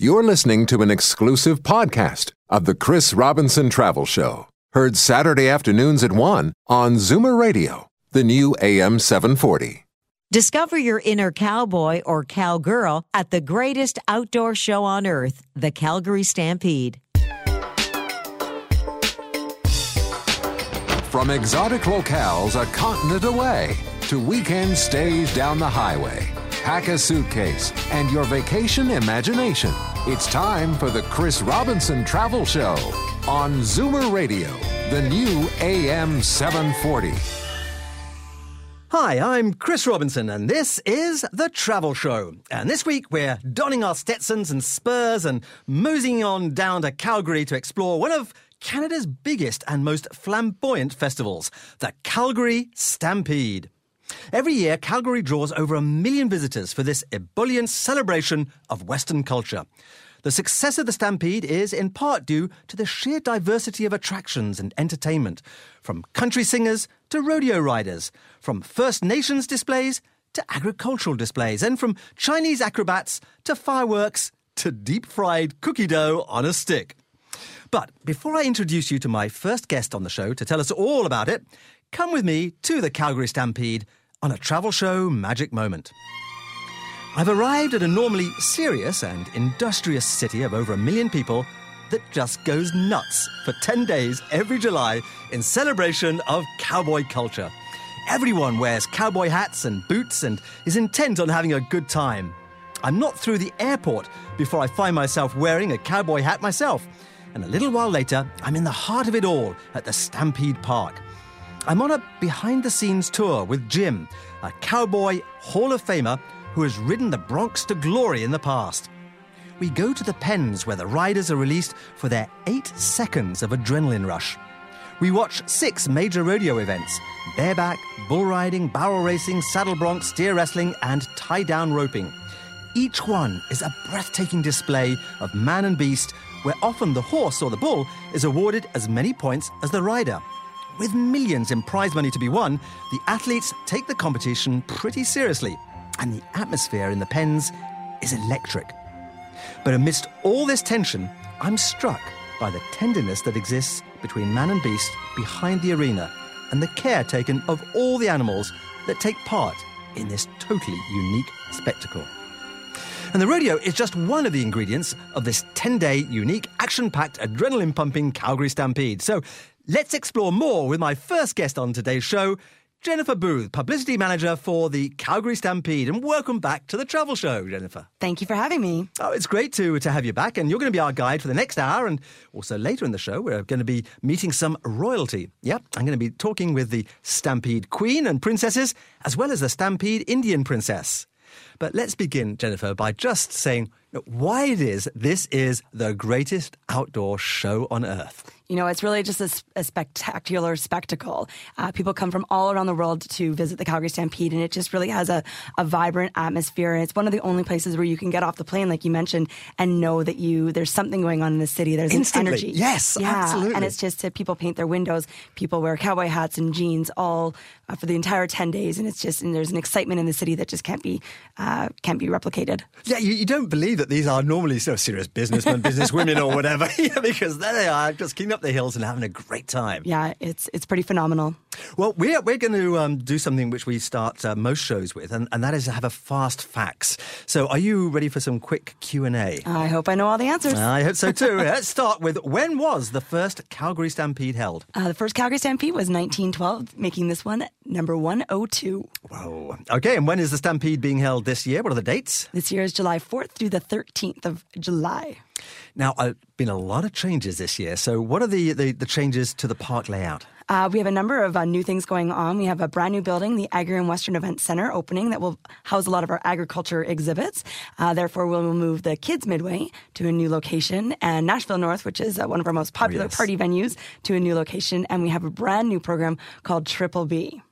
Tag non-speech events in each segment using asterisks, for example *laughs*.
You're listening to an exclusive podcast of the Chris Robinson Travel Show, heard Saturday afternoons at 1 on Zoomer Radio, the new AM 740. Discover your inner cowboy or cowgirl at the greatest outdoor show on earth, the Calgary Stampede. From exotic locales a continent away to weekend stays down the highway, pack a suitcase and your vacation imagination. It's time for the Chris Robinson Travel Show on Zoomer Radio, the new AM 740. Hi, I'm Chris Robinson, and this is The Travel Show. And this week we're donning our Stetsons and Spurs and moseying on down to Calgary to explore one of Canada's biggest and most flamboyant festivals, the Calgary Stampede. Every year, Calgary draws over a million visitors for this ebullient celebration of Western culture. The success of the Stampede is in part due to the sheer diversity of attractions and entertainment, from country singers to rodeo riders, from First Nations displays to agricultural displays, and from Chinese acrobats to fireworks to deep fried cookie dough on a stick. But before I introduce you to my first guest on the show to tell us all about it, come with me to the Calgary Stampede on a travel show magic moment. I've arrived at a normally serious and industrious city of over a million people that just goes nuts for 10 days every July in celebration of cowboy culture. Everyone wears cowboy hats and boots and is intent on having a good time. I'm not through the airport before I find myself wearing a cowboy hat myself. And a little while later, I'm in the heart of it all at the Stampede Park. I'm on a behind the scenes tour with Jim, a cowboy Hall of Famer who has ridden the broncs to glory in the past. We go to the pens where the riders are released for their eight seconds of adrenaline rush. We watch six major rodeo events bareback, bull riding, barrel racing, saddle bronc, steer wrestling, and tie down roping. Each one is a breathtaking display of man and beast, where often the horse or the bull is awarded as many points as the rider. With millions in prize money to be won, the athletes take the competition pretty seriously, and the atmosphere in the pens is electric. But amidst all this tension, I'm struck by the tenderness that exists between man and beast behind the arena and the care taken of all the animals that take part in this totally unique spectacle. And the rodeo is just one of the ingredients of this 10 day, unique, action packed, adrenaline pumping Calgary Stampede. So let's explore more with my first guest on today's show, Jennifer Booth, publicity manager for the Calgary Stampede. And welcome back to the travel show, Jennifer. Thank you for having me. Oh, it's great to, to have you back. And you're going to be our guide for the next hour. And also later in the show, we're going to be meeting some royalty. Yep, I'm going to be talking with the Stampede Queen and Princesses, as well as the Stampede Indian Princess. But let's begin, Jennifer, by just saying why it is this is the greatest outdoor show on earth. You know, it's really just a, a spectacular spectacle. Uh, people come from all around the world to visit the Calgary Stampede, and it just really has a, a vibrant atmosphere. And it's one of the only places where you can get off the plane, like you mentioned, and know that you there's something going on in the city. There's Instantly. an energy. Yes, yeah. absolutely. And it's just uh, people paint their windows, people wear cowboy hats and jeans all uh, for the entire ten days, and it's just and there's an excitement in the city that just can't be uh, can't be replicated. Yeah, you, you, don't believe that these are normally so serious businessmen, businesswomen, or whatever, *laughs* because there they are, just keeping up the hills and having a great time. Yeah, it's it's pretty phenomenal. Well, we're, we're going to um, do something which we start uh, most shows with, and, and that is to have a fast facts. So are you ready for some quick Q&A? I hope I know all the answers. I hope so too. *laughs* Let's start with when was the first Calgary Stampede held? Uh, the first Calgary Stampede was 1912, making this one number 102. Whoa. Okay, and when is the Stampede being held this year? What are the dates? This year is July 4th through the 13th of July. Now, uh, been a lot of changes this year. So, what are the, the, the changes to the park layout? Uh, we have a number of uh, new things going on. We have a brand new building, the Agrium Western Event Center, opening that will house a lot of our agriculture exhibits. Uh, therefore, we'll move the Kids Midway to a new location, and Nashville North, which is uh, one of our most popular yes. party venues, to a new location. And we have a brand new program called Triple B.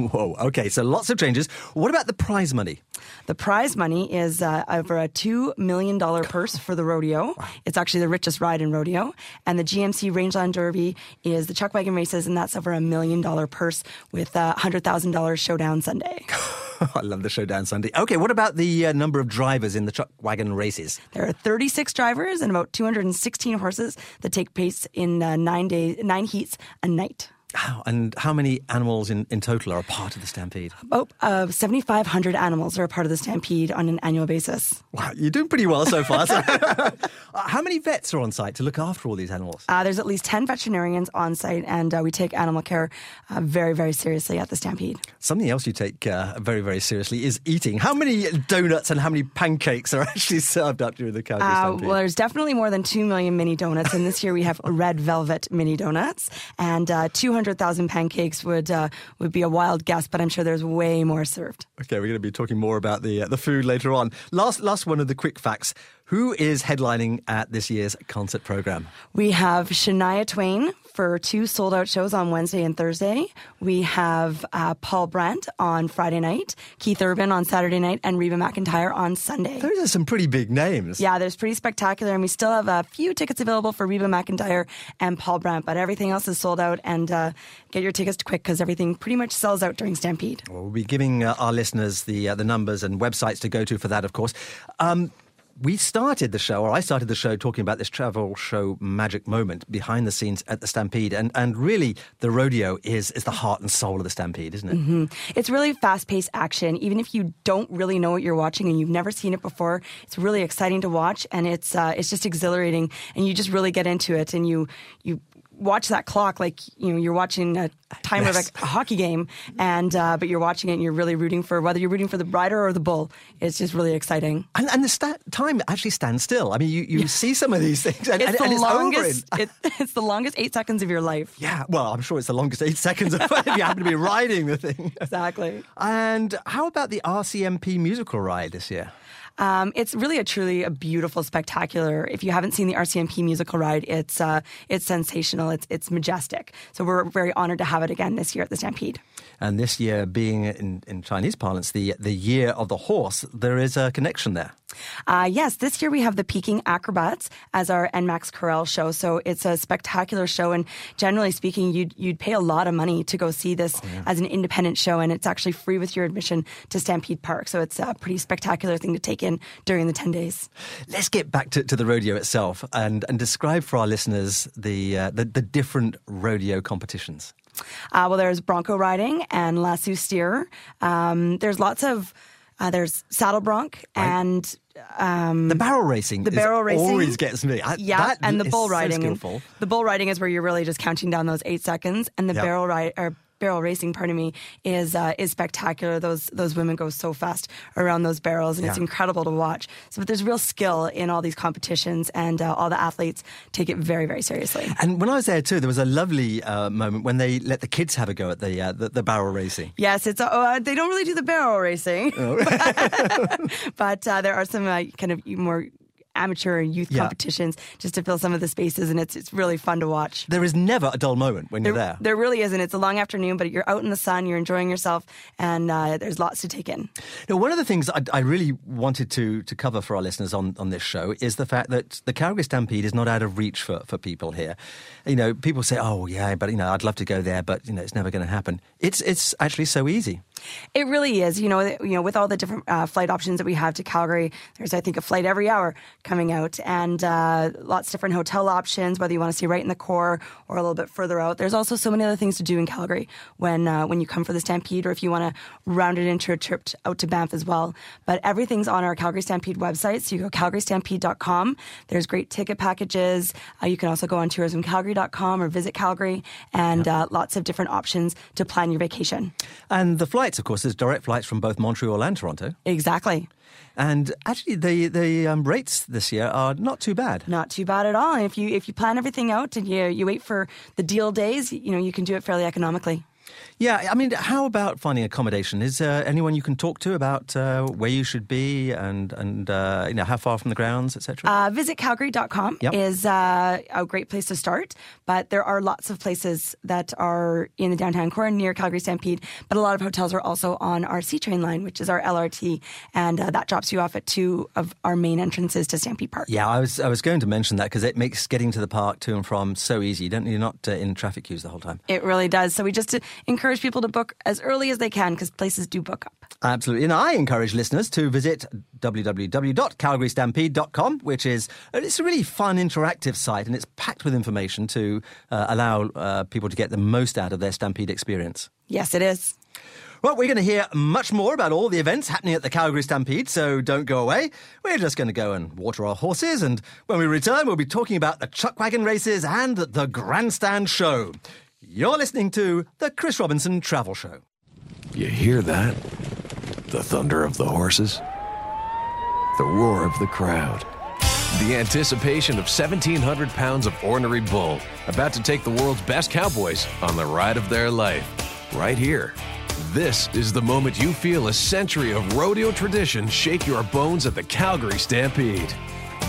*laughs* Whoa, okay, so lots of changes. What about the prize money? The prize money is uh, over a $2 million purse for the rodeo. It's actually the richest ride in rodeo. And the GMC Rangeland Derby is the chuck wagon races, and that's over a million dollar purse with a $100,000 showdown Sunday. *laughs* I love the showdown Sunday. Okay, what about the uh, number of drivers in the chuck wagon races? There are 36 drivers and about 216 horses that take place in uh, nine days, nine heats a night. How, and how many animals in, in total are a part of the stampede? About uh, 7,500 animals are a part of the stampede on an annual basis. Wow, you're doing pretty well so far. So- *laughs* Uh, how many vets are on site to look after all these animals? Uh, there's at least 10 veterinarians on site, and uh, we take animal care uh, very, very seriously at the stampede. Something else you take uh, very, very seriously is eating. How many donuts and how many pancakes are *laughs* actually served up during the Calgary Stampede? well, there's definitely more than 2 million mini donuts, and this year we have *laughs* red velvet mini donuts, and uh, 200,000 pancakes would, uh, would be a wild guess, but I'm sure there's way more served. Okay, we're going to be talking more about the uh, the food later on. Last last one of the quick facts. Who is headlining at this year's concert program? We have Shania Twain for two sold out shows on Wednesday and Thursday. We have uh, Paul Brandt on Friday night, Keith Urban on Saturday night, and Reba McEntire on Sunday. Those are some pretty big names. Yeah, there's pretty spectacular, and we still have a few tickets available for Reba McEntire and Paul Brandt, but everything else is sold out. And uh, get your tickets quick because everything pretty much sells out during Stampede. Well, we'll be giving uh, our listeners the uh, the numbers and websites to go to for that, of course. Um, we started the show, or I started the show, talking about this travel show magic moment behind the scenes at the Stampede, and and really the rodeo is is the heart and soul of the Stampede, isn't it? It's really fast paced action. Even if you don't really know what you're watching and you've never seen it before, it's really exciting to watch and it's uh, it's just exhilarating and you just really get into it and you you watch that clock like you know you're watching a time Yes. of a, a hockey game and uh, but you're watching it and you're really rooting for whether you're rooting for the rider or the bull. It's just really exciting. And, and the sta time actually stands still. I mean, you, you see some of these things, and, It's and, the and it's longest. in- it, it's the longest eight seconds of your life. yeah, well, I'm sure it's the longest eight seconds of if you happen to be riding the thing. *laughs* Exactly. And how about the RCMP musical ride this year? Um, it's really a truly a beautiful, spectacular. If you haven't seen the RCMP musical ride, it's uh, it's sensational. It's it's majestic. So we're very honored to have it again this year at the Stampede. And this year, being in, in Chinese parlance, the the year of the horse, there is a connection there. Uh, yes, this year we have the Peking Acrobats as our ENMAX Corral show. So it's a spectacular show, and generally speaking, you'd you'd pay a lot of money to go see this as an independent show, and it's actually free with your admission to Stampede Park. So it's a pretty spectacular thing to take in during the ten days. Let's get back to, to the rodeo itself and, and describe for our listeners the, uh, the the different rodeo competitions. Uh, well, there's bronco riding and lasso steer. Um, there's lots of uh, there's saddle bronc and The barrel racing, the barrel racing always gets me. I, yeah, that and the bull riding. Skillful. the bull riding is where you're really just counting down those eight seconds, and the Yep. barrel ride or barrel racing, pardon me, is uh, is spectacular. Those those women go so fast around those barrels, and it's incredible to watch. So, but there's real skill in all these competitions, and uh, all the athletes take it very very seriously. And when I was there too, there was a lovely uh, moment when they let the kids have a go at the uh, the, the barrel racing. Yes, it's uh, they don't really do the barrel racing, Oh. *laughs* *laughs* but uh, there are some uh, kind of more amateur and youth Yeah. competitions just to fill some of the spaces, and it's it's really fun to watch. There is never a dull moment when you're there. There really isn't. It's a long afternoon, but you're out in the sun, you're enjoying yourself, and uh, there's lots to take in. Now, one of the things I, I really wanted to to cover for our listeners on, on this show is the fact that the Calgary Stampede is not out of reach for, for people here. You know, people say, "Oh, yeah, but you know, I'd love to go there, but you know, it's never going to happen." It's it's actually so easy. It really is. You know, you know, with all the different uh, flight options that we have to Calgary, there's I think a flight every hour coming out, and uh, lots of different hotel options. Whether you want to stay right in the core or a little bit further out, there's also so many other things to do in Calgary when uh, when you come for the Stampede, or if you want to round it into a trip t- out to Banff as well. But everything's on our Calgary Stampede website, so you go calgarystampede.com. There's great ticket packages. Uh, you can also go on tourismcalgary.com or visit Calgary, and uh, lots of different options to plan your vacation. And the flights, of course, there's direct flights from both Montreal and Toronto. Exactly. And actually, the the um, rates this year are not too bad. Not too bad at all. And if you if you plan everything out and you you wait for the deal days, you know you can do it fairly economically. Yeah, I mean, how about finding accommodation? Is there anyone you can talk to about uh, where you should be and and uh, you know how far from the grounds, etc. Uh, visit Calgary.com Yep. is uh, a great place to start, but there are lots of places that are in the downtown core near Calgary Stampede. But a lot of hotels are also on our C train line, which is our LRT, and uh, that drops you off at two of our main entrances to Stampede Park. yeah, I was I was going to mention that because it makes getting to the park to and from so easy. You don't you're not uh, in traffic queues the whole time. It really does. So we just encourage people to book as early as they can because places do book up. Absolutely. And I encourage listeners to visit www.calgarystampede.com, which is it's a really fun interactive site and it's packed with information to uh, allow uh, people to get the most out of their Stampede experience. Yes, it is. Well, we're going to hear much more about all the events happening at the Calgary Stampede, so don't go away. We're just going to go and water our horses, and when we return, we'll be talking about the chuck wagon races and the grandstand show. You're listening to the Chris Robinson Travel Show. You hear that? The thunder of the horses, the roar of the crowd, the anticipation of 1,700 pounds of ornery bull about to take the world's best cowboys on the ride of their life. Right here. This is the moment you feel a century of rodeo tradition shake your bones at the Calgary Stampede.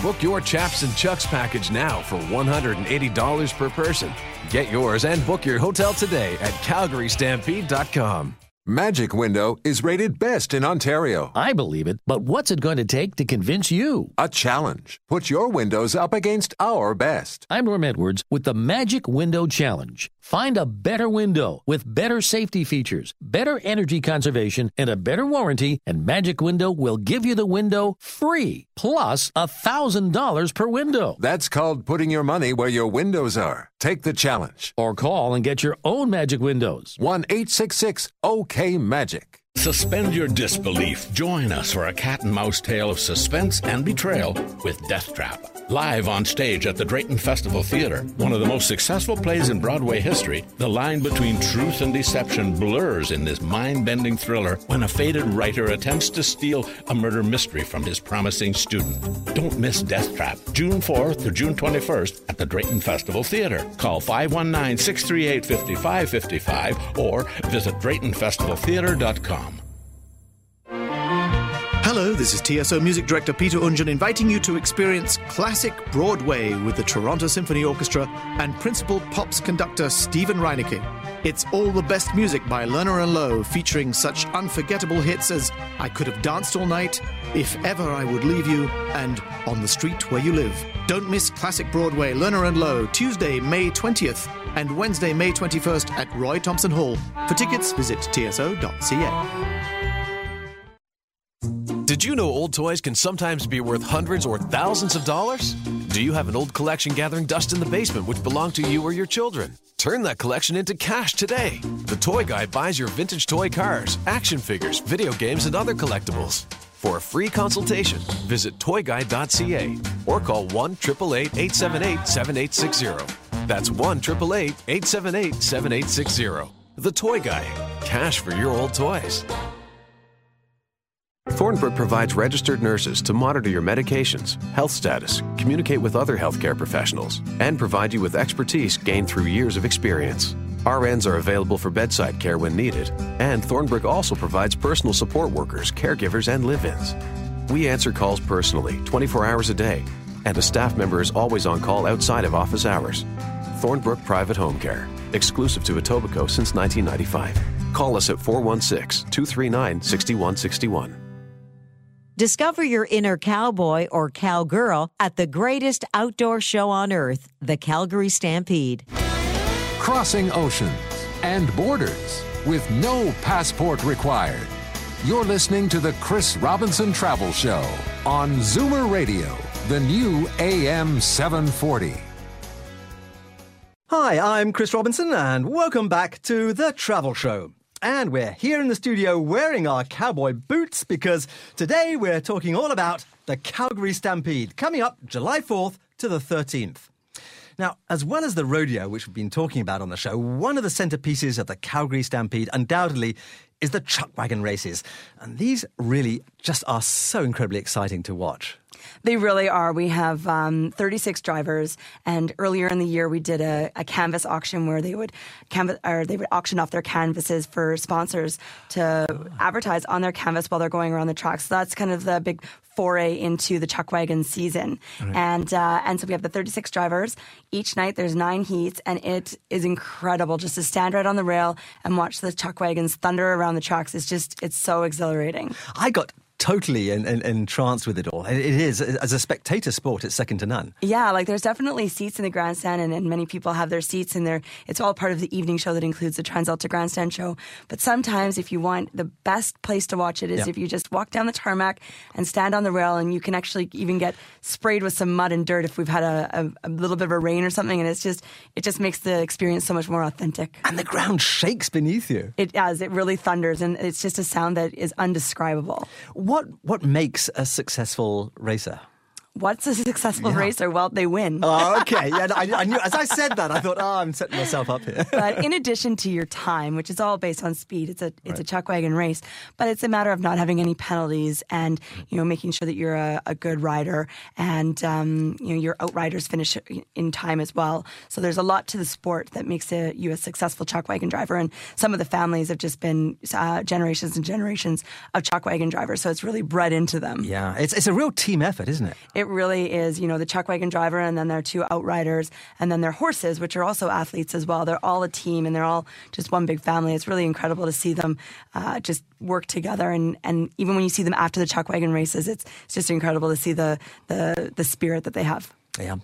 Book your Chaps and Chucks package now for $180 per person. Get yours and book your hotel today at calgarystampede.com. Magic Window is rated best in Ontario. I believe it, but what's it going to take to convince you? A challenge. Put your windows up against our best. I'm Norm Edwards with the Magic Window Challenge. Find a better window with better safety features, better energy conservation, and a better warranty, and Magic Window will give you the window free, plus a $1,000 per window. That's called putting your money where your windows are. Take the challenge. Or call and get your own Magic Windows. 1 866 OK Magic. Suspend your disbelief. Join us for a cat and mouse tale of suspense and betrayal with Death Trap. Live on stage at the Drayton Festival Theater, one of the most successful plays in Broadway history, the line between truth and deception blurs in this mind bending thriller when a faded writer attempts to steal a murder mystery from his promising student. Don't miss Death Trap, June 4th to June 21st at the Drayton Festival Theater. Call 519 638 5555 or visit DraytonFestivalTheater.com. Hello, this is TSO Music Director Peter Oundjian inviting you to experience classic Broadway with the Toronto Symphony Orchestra and Principal Pops conductor Steven Reineke. It's all the best music by Lerner and Loewe, featuring such unforgettable hits as I Could Have Danced All Night, If Ever I Would Leave You, and On the Street Where You Live. Don't miss Classic Broadway Lerner and Loewe Tuesday, May 20th and Wednesday, May 21st at Roy Thomson Hall. For tickets, visit tso.ca. Did you know old toys can sometimes be worth hundreds or thousands of dollars? Do you have an old collection gathering dust in the basement which belonged to you or your children? Turn that collection into cash today. The Toy Guy buys your vintage toy cars, action figures, video games, and other collectibles. For a free consultation, visit toyguide.ca or call 1 888 878 7860. That's 1 888 878 7860. The Toy Guy. Cash for your old toys. Thornbrook provides registered nurses to monitor your medications, health status, communicate with other healthcare professionals, and provide you with expertise gained through years of experience. RNs are available for bedside care when needed, and Thornbrook also provides personal support workers, caregivers, and live ins. We answer calls personally, 24 hours a day, and a staff member is always on call outside of office hours. Thornbrook Private Home Care, exclusive to Etobicoke since 1995. Call us at 416 239 6161. Discover your inner cowboy or cowgirl at the greatest outdoor show on earth, the Calgary Stampede. Crossing oceans and borders with no passport required. You're listening to the Chris Robinson Travel Show on Zoomer Radio, the new AM 740. Hi, I'm Chris Robinson, and welcome back to The Travel Show. And we're here in the studio wearing our cowboy boots because today we're talking all about the Calgary Stampede coming up July 4th to the 13th. Now, as well as the rodeo, which we've been talking about on the show, one of the centerpieces of the Calgary Stampede undoubtedly is the chuck wagon races. And these really just are so incredibly exciting to watch. They really are. We have um, 36 drivers, and earlier in the year we did a, a, canvas auction where they would canvas or they would auction off their canvases for sponsors to advertise on their canvas while they're going around the track. So that's kind of the big foray into the chuck wagon season. Right. And uh, and so we have the 36 drivers. Each night there's nine heats, and it is incredible just to stand right on the rail and watch the chuck wagons thunder around the tracks. It's just it's so exhilarating. I got totally en- en- entranced with it all. It is as a spectator sport, it's second to none. Yeah, like there's definitely seats in the grandstand, and, and many people have their seats in there. It's all part of the evening show that includes the TransAlta Grandstand show. But sometimes, if you want the best place to watch it, is Yeah. if you just walk down the tarmac and stand on the rail, and you can actually even get sprayed with some mud and dirt if we've had a, a, a little bit of a rain or something, and it's just it just makes the experience so much more authentic. And the ground shakes beneath you. It does. It really thunders, and it's just a sound that is undescribable. What what what makes a successful racer? What's a successful racer? Well, they win. Oh, okay. Yeah, I, I knew. As I said that, I thought, oh, I'm setting myself up here. *laughs* but in addition to your time, which is all based on speed, it's a it's a chuck wagon race. But it's a matter of not having any penalties and you know making sure that you're a, a good rider and um, you know your outriders finish in time as well. So there's a lot to the sport that makes a, you a successful chuck wagon driver. And some of the families have just been uh, generations and generations of chuck wagon drivers. So it's really bred into them. Yeah, it's it's a real team effort, isn't it? It really is, you know, the chuck wagon driver and then their two outriders and then their horses, which are also athletes as well. They're all a team and they're all just one big family. It's really incredible to see them uh, just work together. And, and even when you see them after the chuck wagon races, it's, it's just incredible to see the, the, the spirit that they have. Yeah.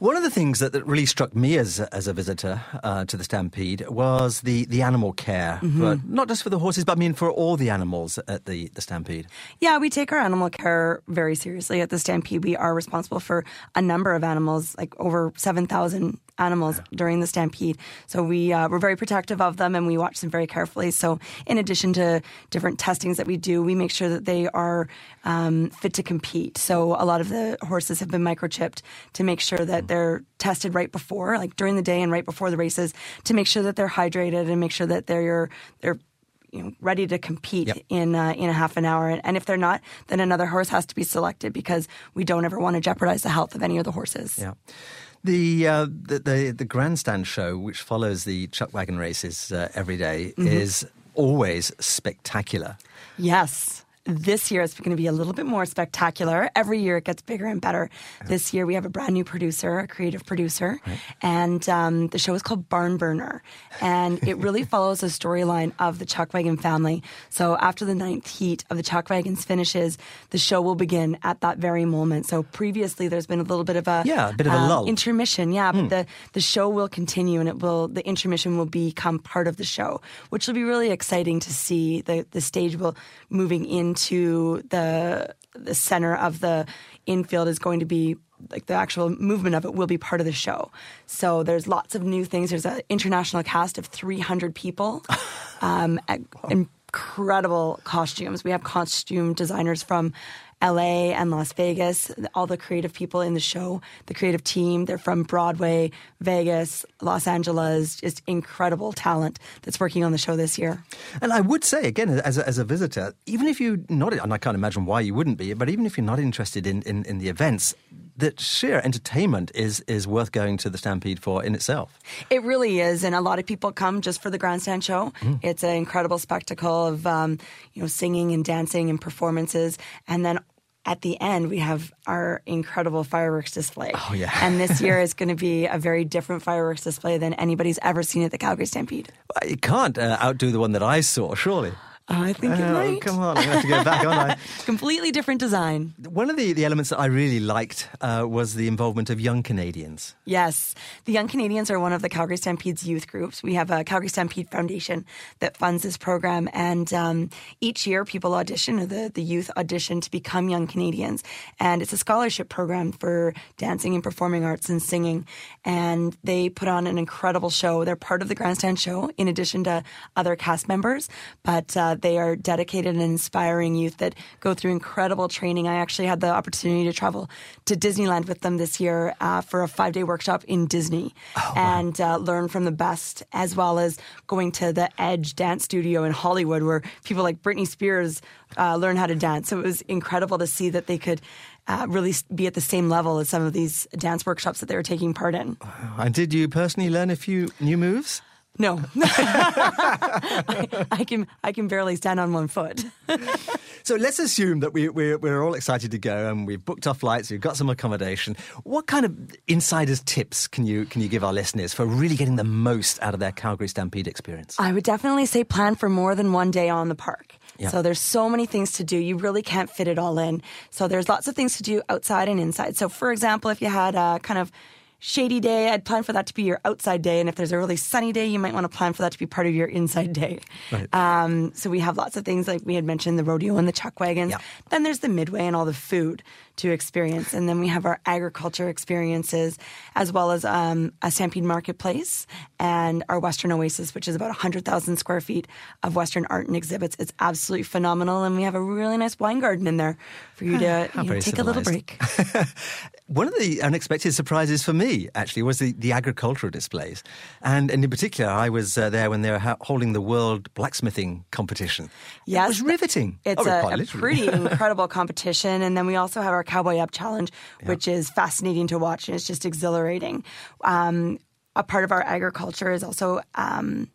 One of the things that, that really struck me as a, as a visitor uh, to the Stampede was the, the animal care, but not just for the horses, but I mean for all the animals at the, the Stampede. Yeah, we take our animal care very seriously at the Stampede. We are responsible for a number of animals, like over 7,000 animals during the Stampede. So we, uh, we're very protective of them and we watch them very carefully. So, in addition to different testings that we do, we make sure that they are um, fit to compete. So, a lot of the horses have been microchipped to make sure that they're tested right before, like during the day and right before the races, to make sure that they're hydrated and make sure that they're, they're you know, ready to compete Yep. in uh, in a half an hour. And if they're not, then another horse has to be selected because we don't ever want to jeopardize the health of any of the horses. Yeah. The, uh, the the the grandstand show, which follows the chuck wagon races uh, every day, is always spectacular. Yes. This year is going to be a little bit more spectacular. Every year it gets bigger and better. This year we have a brand new producer, a creative producer, and um, the show is called Barn Burner. And it really *laughs* follows the storyline of the Chuck Wagon family. So after the ninth heat of the Chuck Wagons finishes, the show will begin at that very moment. So previously there's been a little bit of a Yeah, a bit of a uh, lull. intermission. Yeah, but the the show will continue, and it will the intermission will become part of the show, which will be really exciting to see. the The stage will moving into the the center of the infield is going to be. Like the actual movement of it will be part of the show. So there's lots of new things. There's an international cast of 300 people, *laughs* um, at- incredible costumes. We have costume designers from LA and Las Vegas, all the creative people in the show, the creative team, they're from Broadway, Vegas, Los Angeles, just incredible talent that's working on the show this year. And I would say again, as a, as a visitor, even if you're not, and I can't imagine why you wouldn't be, but even if you're not interested in, in, in the events, that sheer entertainment is is worth going to the Stampede for in itself. It really is, and a lot of people come just for the grandstand show. It's an incredible spectacle of um, you know singing and dancing and performances, and then at the end we have our incredible fireworks display. Oh yeah. and this year *laughs* is going to be a very different fireworks display than anybody's ever seen at the Calgary Stampede. You can't uh, outdo the one that I saw, surely. I think it Oh, might. come on, to have to go back, aren't I? *laughs* Completely different design. One of the, the elements that I really liked uh, was the involvement of young Canadians. Yes. The Young Canadians are one of the Calgary Stampede's youth groups. We have a Calgary Stampede Foundation that funds this program. And um, each year, people audition, or the, the youth audition to become Young Canadians. And it's a scholarship program for dancing and performing arts and singing. And they put on an incredible show. They're part of the Grandstand Show, in addition to other cast members. But uh, they are dedicated and inspiring youth that go through incredible training. I actually had the opportunity to travel to Disneyland with them this year uh, for a five day workshop in Disney and uh, learn from the best, as well as going to the Edge Dance Studio in Hollywood, where people like Britney Spears uh, learn how to dance. So it was incredible to see that they could. Uh, really be at the same level as some of these dance workshops that they were taking part in. And did you personally learn a few new moves? No, *laughs* I, I can I can barely stand on one foot. *laughs* So let's assume that we, we're, we're all excited to go and we've booked our flights, we've got some accommodation. What kind of insiders tips can you, can you give our listeners for really getting the most out of their Calgary Stampede experience? I would definitely say plan for more than one day on the park. So there's so many things to do. You really can't fit it all in. So there's lots of things to do outside and inside. So for example, if you had a kind of shady day, I'd plan for that to be your outside day. And if there's a really sunny day, you might want to plan for that to be part of your inside *laughs* day. Right. Um, so we have lots of things like we had mentioned the rodeo and the chuck wagons. Yeah. Then there's the midway and all the food to experience. And then we have our agriculture experiences as well as um, a Stampede Marketplace and our Western Oasis, which is about 100,000 square feet of Western art and exhibits. It's absolutely phenomenal. And we have a really nice wine garden in there for you *sighs* to you know, take a little break. *laughs* One of the unexpected surprises for me, actually, was the, the agricultural displays. And, and in particular, I was uh, there when they were ha- holding the World Blacksmithing Competition. Yes, It was riveting. It's Oh, a, a pretty *laughs* incredible competition. And then we also have our Cowboy Up Challenge, which is fascinating to watch and it's just exhilarating. Um, a part of our agriculture is also um,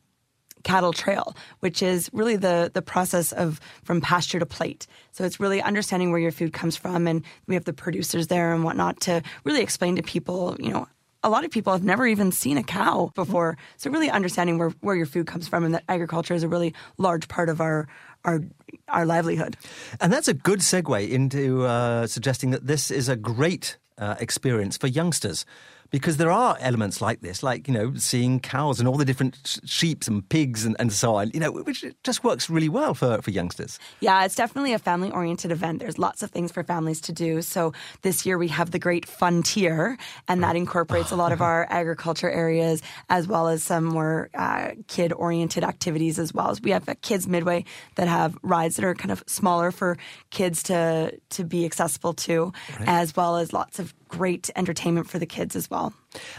cattle trail, which is really the the process of from pasture to plate. So it's really understanding where your food comes from, and we have the producers there and whatnot to really explain to people, you know. A lot of people have never even seen a cow before, so really understanding where, where your food comes from and that agriculture is a really large part of our our our livelihood. And that's a good segue into uh, suggesting that this is a great uh, experience for youngsters. Because there are elements like this, like, you know, seeing cows and all the different sh- sheep and pigs and, and so on, you know, which just works really well for, for youngsters. Yeah, it's definitely a family oriented event. There's lots of things for families to do. So this year we have the Great Fun Tier, and that incorporates a lot of *laughs* our agriculture areas as well as some more uh, kid oriented activities as well. We have a kids midway that have rides that are kind of smaller for kids to to be accessible to, as well as lots of great entertainment for the kids as well.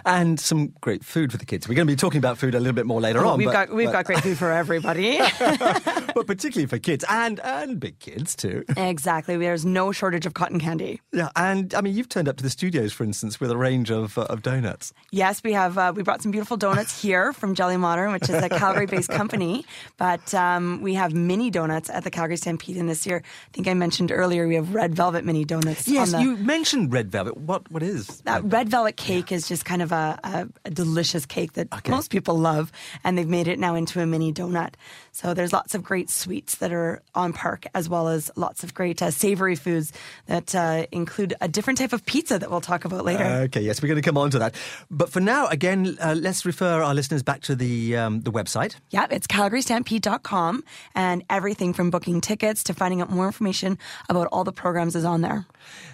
And some great food for the kids. We're going to be talking about food a little bit more later on. we've but, got we've but, got great food for everybody. *laughs* *laughs* but particularly for kids and, and big kids too. exactly. There's no shortage of cotton candy. Yeah, and I mean, you've turned up to the studios, for instance, with a range of, uh, of donuts. Yes, we have. Uh, we brought some beautiful donuts *laughs* here from Jelly Modern, which is a Calgary-based company. But um, we have mini donuts at the Calgary Stampede, and this year, I think I mentioned earlier, we have red velvet mini donuts. Yes, on the, you mentioned red velvet. What what is that red velvet cake is just kind of a, a, a delicious cake that most people love, and they've made it now into a mini donut. So there's lots of great sweets that are on park, as well as lots of great uh, savory foods that uh, include a different type of pizza that we'll talk about later. Okay, yes, we're going to come on to that. But for now, again, uh, let's refer our listeners back to the um, the website. Yeah, it's calgarystampede.com and everything from booking tickets to finding out more information about all the programs is on there.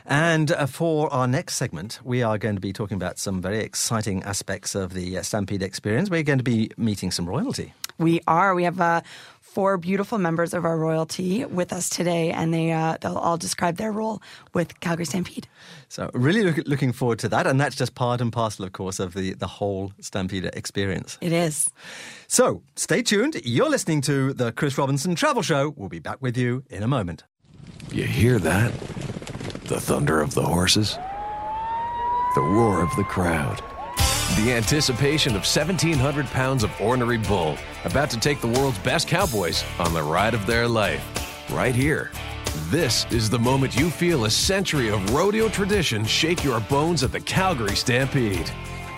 And uh, for our next segment, we are going to be talking about some very exciting aspects of the uh, Stampede experience. We're going to be meeting some royalty. We are. We have uh, four beautiful members of our royalty with us today, and they uh, they'll all describe their role with Calgary Stampede. So, really look, looking forward to that. And that's just part and parcel, of course, of the, the whole Stampede experience. It is. So, stay tuned. You're listening to the Chris Robinson Travel Show. We'll be back with you in a moment. You hear that? The thunder of the horses? The roar of the crowd? The anticipation of 1,700 pounds of ornery bull about to take the world's best cowboys on the ride of their life. Right here. This is the moment you feel a century of rodeo tradition shake your bones at the Calgary Stampede.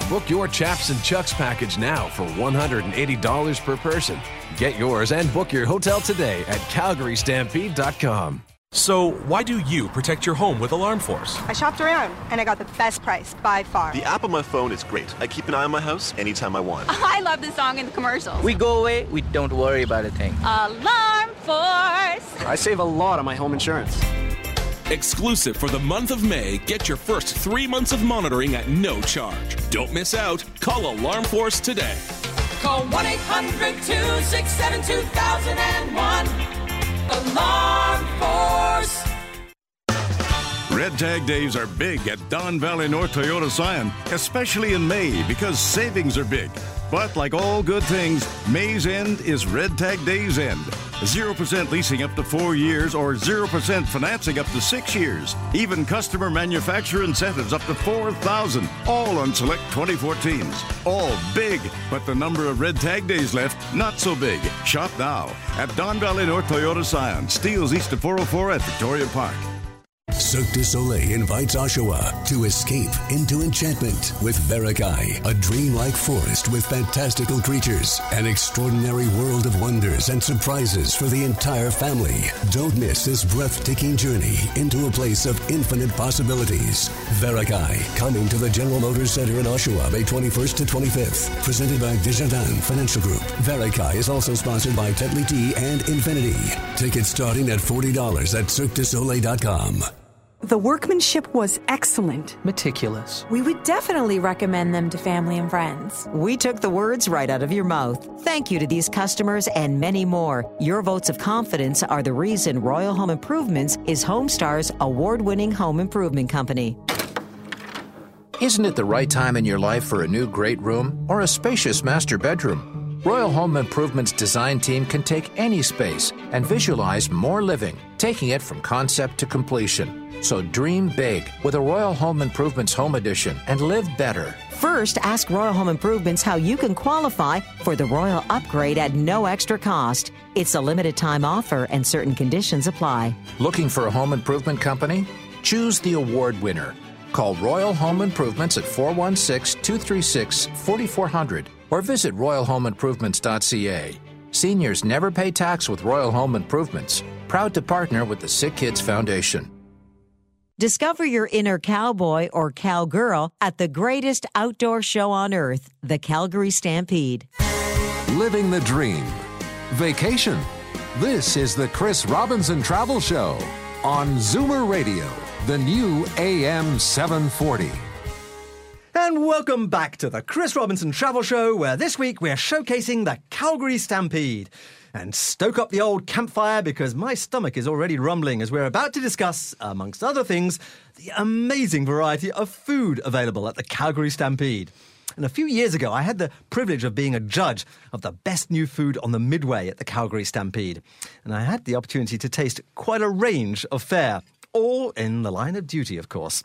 Book your Chaps and Chucks package now for $180 per person. Get yours and book your hotel today at calgarystampede.com. So, why do you protect your home with Alarm Force? I shopped around and I got the best price by far. The app on my phone is great. I keep an eye on my house anytime I want. *laughs* I love the song in the commercials. We go away, we don't worry about a thing. Alarm Force! I save a lot on my home insurance. Exclusive for the month of May, get your first three months of monitoring at no charge. Don't miss out. Call Alarm Force today. Call 1 800 267 2001. Alarm Force. Red Tag Days are big at Don Valley North Toyota Scion, especially in May because savings are big. But like all good things, May's end is Red Tag Day's end. 0% leasing up to four years or 0% financing up to six years. Even customer manufacturer incentives up to 4000 all on select 2014s. All big, but the number of Red Tag Days left, not so big. Shop now at Don Valley North Toyota Scion, Steeles East of 404 at Victoria Park. Cirque du Soleil invites Oshawa to escape into enchantment with Varekai, a dreamlike forest with fantastical creatures, an extraordinary world of wonders and surprises for the entire family. Don't miss this breathtaking journey into a place of infinite possibilities. Varekai, coming to the General Motors Center in Oshawa May 21st to 25th. Presented by Desjardins Financial Group. Varekai is also sponsored by Tetley Tea and Infiniti. Tickets starting at $40 at CirqueDuSoleil.com. The workmanship was excellent. Meticulous. We would definitely recommend them to family and friends. We took the words right out of your mouth. Thank you to these customers and many more. Your votes of confidence are the reason Royal Home Improvements is Homestar's award winning home improvement company. Isn't it the right time in your life for a new great room or a spacious master bedroom? Royal Home Improvements design team can take any space and visualize more living, taking it from concept to completion. So dream big with a Royal Home Improvements Home Edition and live better. First, ask Royal Home Improvements how you can qualify for the Royal Upgrade at no extra cost. It's a limited time offer and certain conditions apply. Looking for a home improvement company? Choose the award winner. Call Royal Home Improvements at 416 236 4400 or visit royalhomeimprovements.ca. Seniors never pay tax with Royal Home Improvements. Proud to partner with the Sick Kids Foundation. Discover your inner cowboy or cowgirl at the greatest outdoor show on earth, the Calgary Stampede. Living the dream. Vacation. This is the Chris Robinson Travel Show on Zoomer Radio, the new AM 740. And welcome back to the Chris Robinson Travel Show, where this week we're showcasing the Calgary Stampede. And stoke up the old campfire because my stomach is already rumbling as we're about to discuss, amongst other things, the amazing variety of food available at the Calgary Stampede. And a few years ago, I had the privilege of being a judge of the best new food on the Midway at the Calgary Stampede. And I had the opportunity to taste quite a range of fare, all in the line of duty, of course.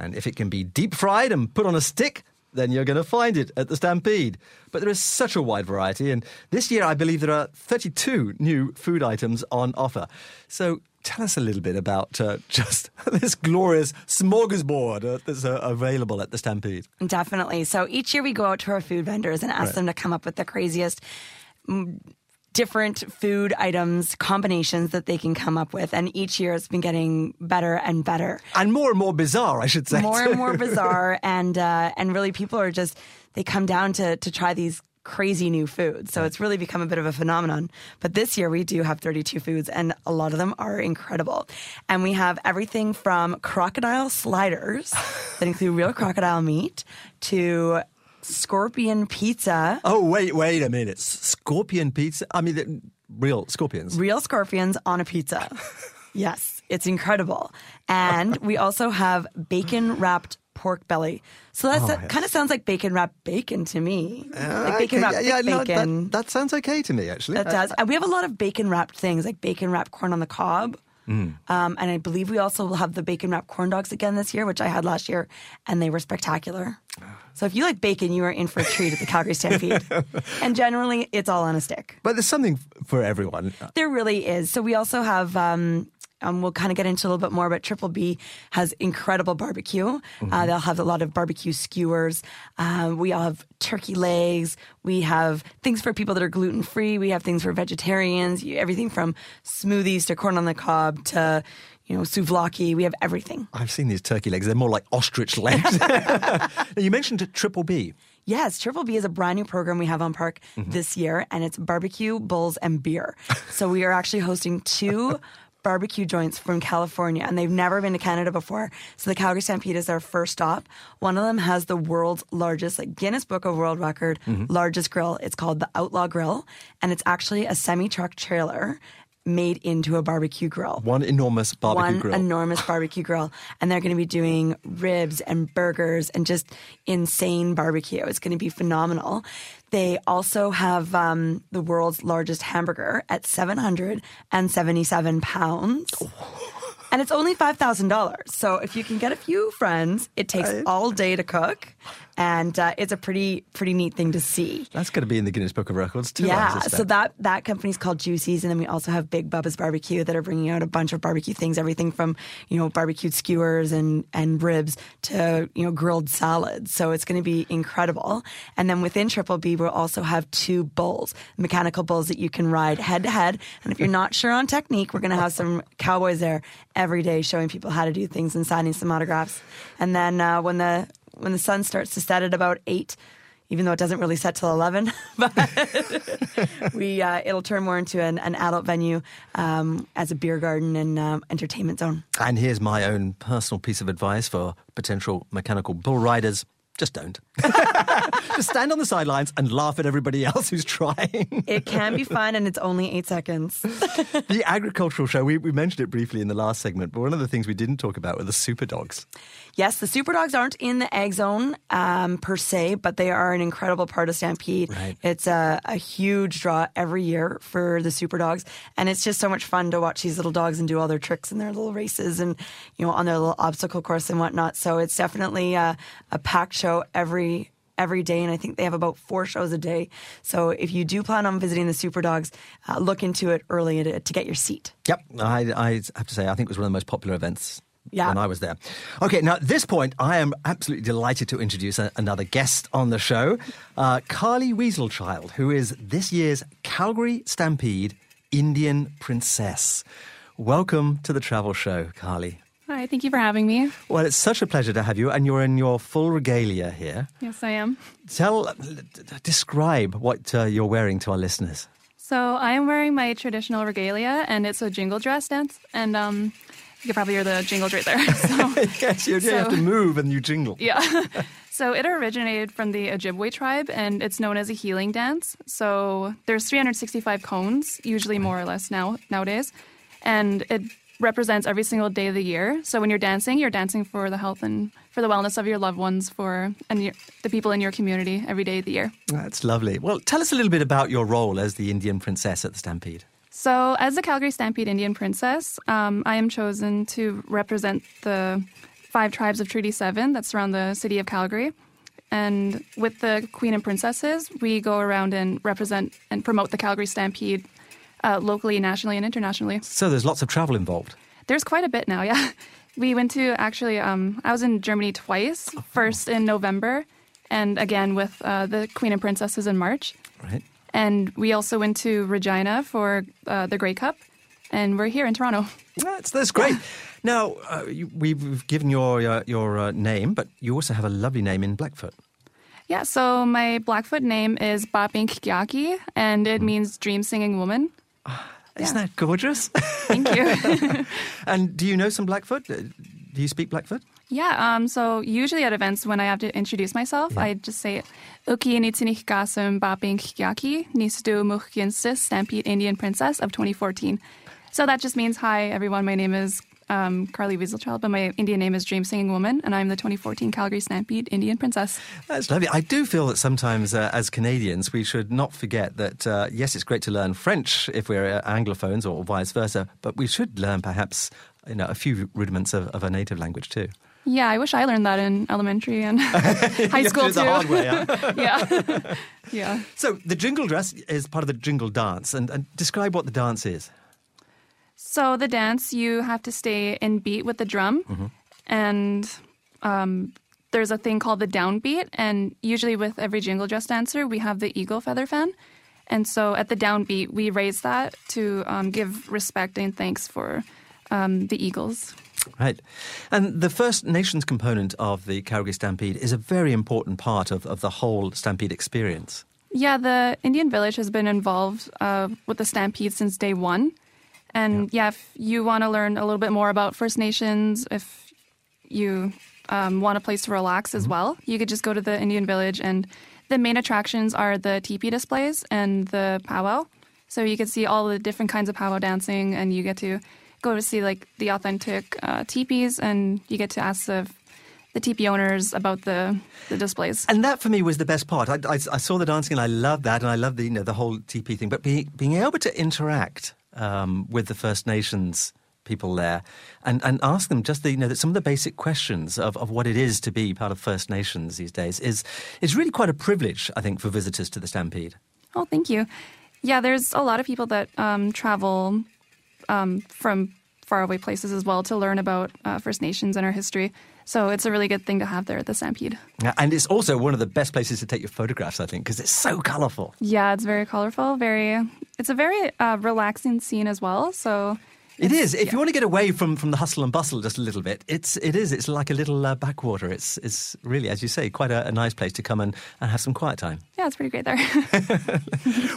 And if it can be deep fried and put on a stick, then you're going to find it at the Stampede. But there is such a wide variety, and this year I believe there are 32 new food items on offer. So tell us a little bit about uh, *laughs* just this glorious smorgasbord uh, that's uh, available at the Stampede. Definitely. So each year we go out to our food vendors and ask Right. them to come up with the craziest. Different food items, combinations that they can come up with. And each year it's been getting better and better. And more and more bizarre, I should say. more and more *laughs* bizarre and uh, and really people are just they come down to to try these crazy new foods so it's really become a bit of a phenomenon but this year we do have 32 foods and a lot of them are incredible and we have everything from crocodile sliders that include real crocodile meat to scorpion pizza Oh, wait, wait a minute. Scorpion pizza? I mean, the- real scorpions. real scorpions on a pizza. *laughs* yes, it's incredible. And we also have bacon wrapped pork belly. So that's, Oh, that yes. kind of sounds like bacon wrapped bacon to me. Uh, like bacon wrapped yeah, yeah, no, bacon. that, that sounds okay to me, actually. that does. Uh, and we have a lot of bacon wrapped things like bacon wrapped corn on the cob. Mm. Um, and I believe we also will have the bacon wrapped corn dogs again this year, which I had last year, and they were spectacular. So if you like bacon, you are in for a treat at the Calgary Stampede. *laughs* and generally, it's all on a stick. But there's something for everyone. There really is. So we also have. Um, um, we'll kind of get into a little bit more, but Triple B has incredible barbecue. Mm-hmm. Uh, they'll have a lot of barbecue skewers. Um, we all have turkey legs. We have things for people that are gluten free. We have things for vegetarians. You- Everything from smoothies to corn on the cob to you know souvlaki. We have everything. I've seen these turkey legs. They're more like ostrich legs. *laughs* You mentioned Triple B. Yes, Triple B is a brand new program we have on Park this year, and it's barbecue, bulls, and beer. so we are actually hosting two *laughs* barbecue joints from California, and they've never been to Canada before. So the Calgary Stampede is their first stop. One of them has the world's largest, like Guinness Book of World Record, mm-hmm. largest grill. It's called the Outlaw Grill, and it's actually a semi truck trailer made into a barbecue grill One enormous barbecue one grill. enormous barbecue grill, and they're going to be doing ribs and burgers and just insane barbecue. It's going to be phenomenal. They also have um, the world's largest hamburger at 777 pounds. *laughs* And it's only $5,000. So if you can get a few friends, it takes all day to cook and uh, it's a pretty pretty neat thing to see. That's going to be in the Guinness Book of Records too. Yeah, so that that company's called Juicy's, and then we also have Big Bubba's Barbecue that are bringing out a bunch of barbecue things, everything from you know barbecued skewers and and ribs to you know grilled salads. So it's going to be incredible. And then within Triple B, we'll also have two bulls, mechanical bulls that you can ride head to head. And if you're not sure on technique, we're going to have some cowboys there every day showing people how to do things and signing some autographs. And then uh, when the when the sun starts to set at about eight even though it doesn't really set till 11 *laughs* but *laughs* we uh, it'll turn more into an, an adult venue um, as a beer garden and um, entertainment zone And here's my own personal piece of advice for potential mechanical bull riders. Just don't. *laughs* Just stand on the sidelines and laugh at everybody else who's trying. it can be fun and it's only eight seconds *laughs* the agricultural show, we, we mentioned it briefly in the last segment, but one of the things we didn't talk about were the super dogs. yes the super dogs aren't in the egg zone um, per se but they are an incredible part of stampede Right. it's a, a huge draw every year for the super dogs and it's just so much fun to watch these little dogs and do all their tricks and their little races and you know on their little obstacle course and whatnot so it's definitely a, a packed show every every day and i think they have about four shows a day so if you do plan on visiting the super dogs uh, look into it early to, to get your seat Yep, I, I have to say, I think it was one of the most popular events Yeah. when I was there. Okay, now at this point, I am absolutely delighted to introduce a, another guest on the show, uh, Carly Weaselchild, who is this year's Calgary Stampede Indian Princess. Welcome to the travel show, Carly. Hi, thank you for having me. Well, it's such a pleasure to have you, and you're in your full regalia here. Yes, I am. Tell, describe what uh, you're wearing to our listeners. So I am wearing my traditional regalia, and it's a jingle dress dance. And um, you can probably hear the jingles right there. So, *laughs* yes, you, you have to move and you jingle. *laughs* yeah. So it originated from the Ojibwe tribe, and it's known as a healing dance. So there's 365 cones, usually more or less now nowadays, and it represents every single day of the year. So when you're dancing, you're dancing for the health and for the wellness of your loved ones, for and your, the people in your community every day of the year. That's lovely. Well, tell us a little bit about your role as the Indian princess at the Stampede. So, as the Calgary Stampede Indian Princess, um, I am chosen to represent the five tribes of Treaty 7 that surround the city of Calgary. And with the Queen and Princesses, we go around and represent and promote the Calgary Stampede uh, locally, nationally, and internationally. So there's lots of travel involved. There's quite a bit now, *laughs* yeah. We went to actually, um, I was in Germany twice, first in November, and again with uh, the Queen and Princesses in March. Right. And we also went to Regina for uh, the Grey Cup, and we're here in Toronto. That's, that's great. Now, uh, you, we've given your, uh, your uh, name, but you also have a lovely name in Blackfoot. Yeah, so my Blackfoot name is Bapink Gyaki, and it means dream singing woman. Isn't that gorgeous? Thank you. *laughs* and do you know some Blackfoot? Uh, Do you speak Blackfoot? yeah, um, so usually at events when I have to introduce myself, I just say, Uki nitinik gasum nisdu muhkinsis Stampede Indian Princess of 2014. So that just means, hi everyone, my name is um, Carly Weaselchild, but my Indian name is Dream Singing Woman, and I'm the 2014 Calgary Stampede Indian Princess. That's lovely. I do feel that sometimes, uh, as Canadians, we should not forget that, uh, yes, it's great to learn French if we're uh, Anglophones or vice versa, but we should learn perhaps you know, a few rudiments of, of a native language too. Yeah, I wish I learned that in elementary and *laughs* *laughs* high school too. way, huh? *laughs* yeah, yeah. So the jingle dress is part of the jingle dance, and, and describe what the dance is. So the dance, you have to stay in beat with the drum, Mm-hmm. and um, there's a thing called the downbeat. And usually, with every jingle dress dancer, we have the eagle feather fan. And so at the downbeat, we raise that to um, give respect and thanks for um, the eagles. Right. And the First Nations component of the Calgary Stampede is a very important part of, of the whole Stampede experience. Yeah, the Indian Village has been involved uh, with the Stampede since day one. And yeah, if you want to learn a little bit more about First Nations, if you um, want a place to relax as well, you could just go to the Indian Village. And the main attractions are the teepee displays and the powwow. So you can see all the different kinds of powwow dancing, and you get to go to see like the authentic uh, teepees, and you get to ask the the teepee owners about the the displays. And that for me was the best part. I, I, I saw the dancing and I loved that, and I loved the you know the whole teepee thing. But being being able to interact um, with the First Nations people there and, and ask them just the, you know, that some of the basic questions of, of what it is to be part of First Nations these days is, is really quite a privilege, I think, for visitors to the Stampede. Oh, thank you. Yeah, there's a lot of people that um, travel um, from faraway places as well to learn about uh, First Nations and our history. So it's a really good thing to have there at the Stampede. And it's also one of the best places to take your photographs, I think, because it's so colourful. Yeah, it's very colorful. Very, it's a very uh, relaxing scene as well. So it is. If yeah. you want to get away from, from the hustle and bustle just a little bit, it's it is. It's like a little uh, backwater. It's it's really, as you say, quite a, a, nice place to come and, and have some quiet time. Yeah, it's pretty great there.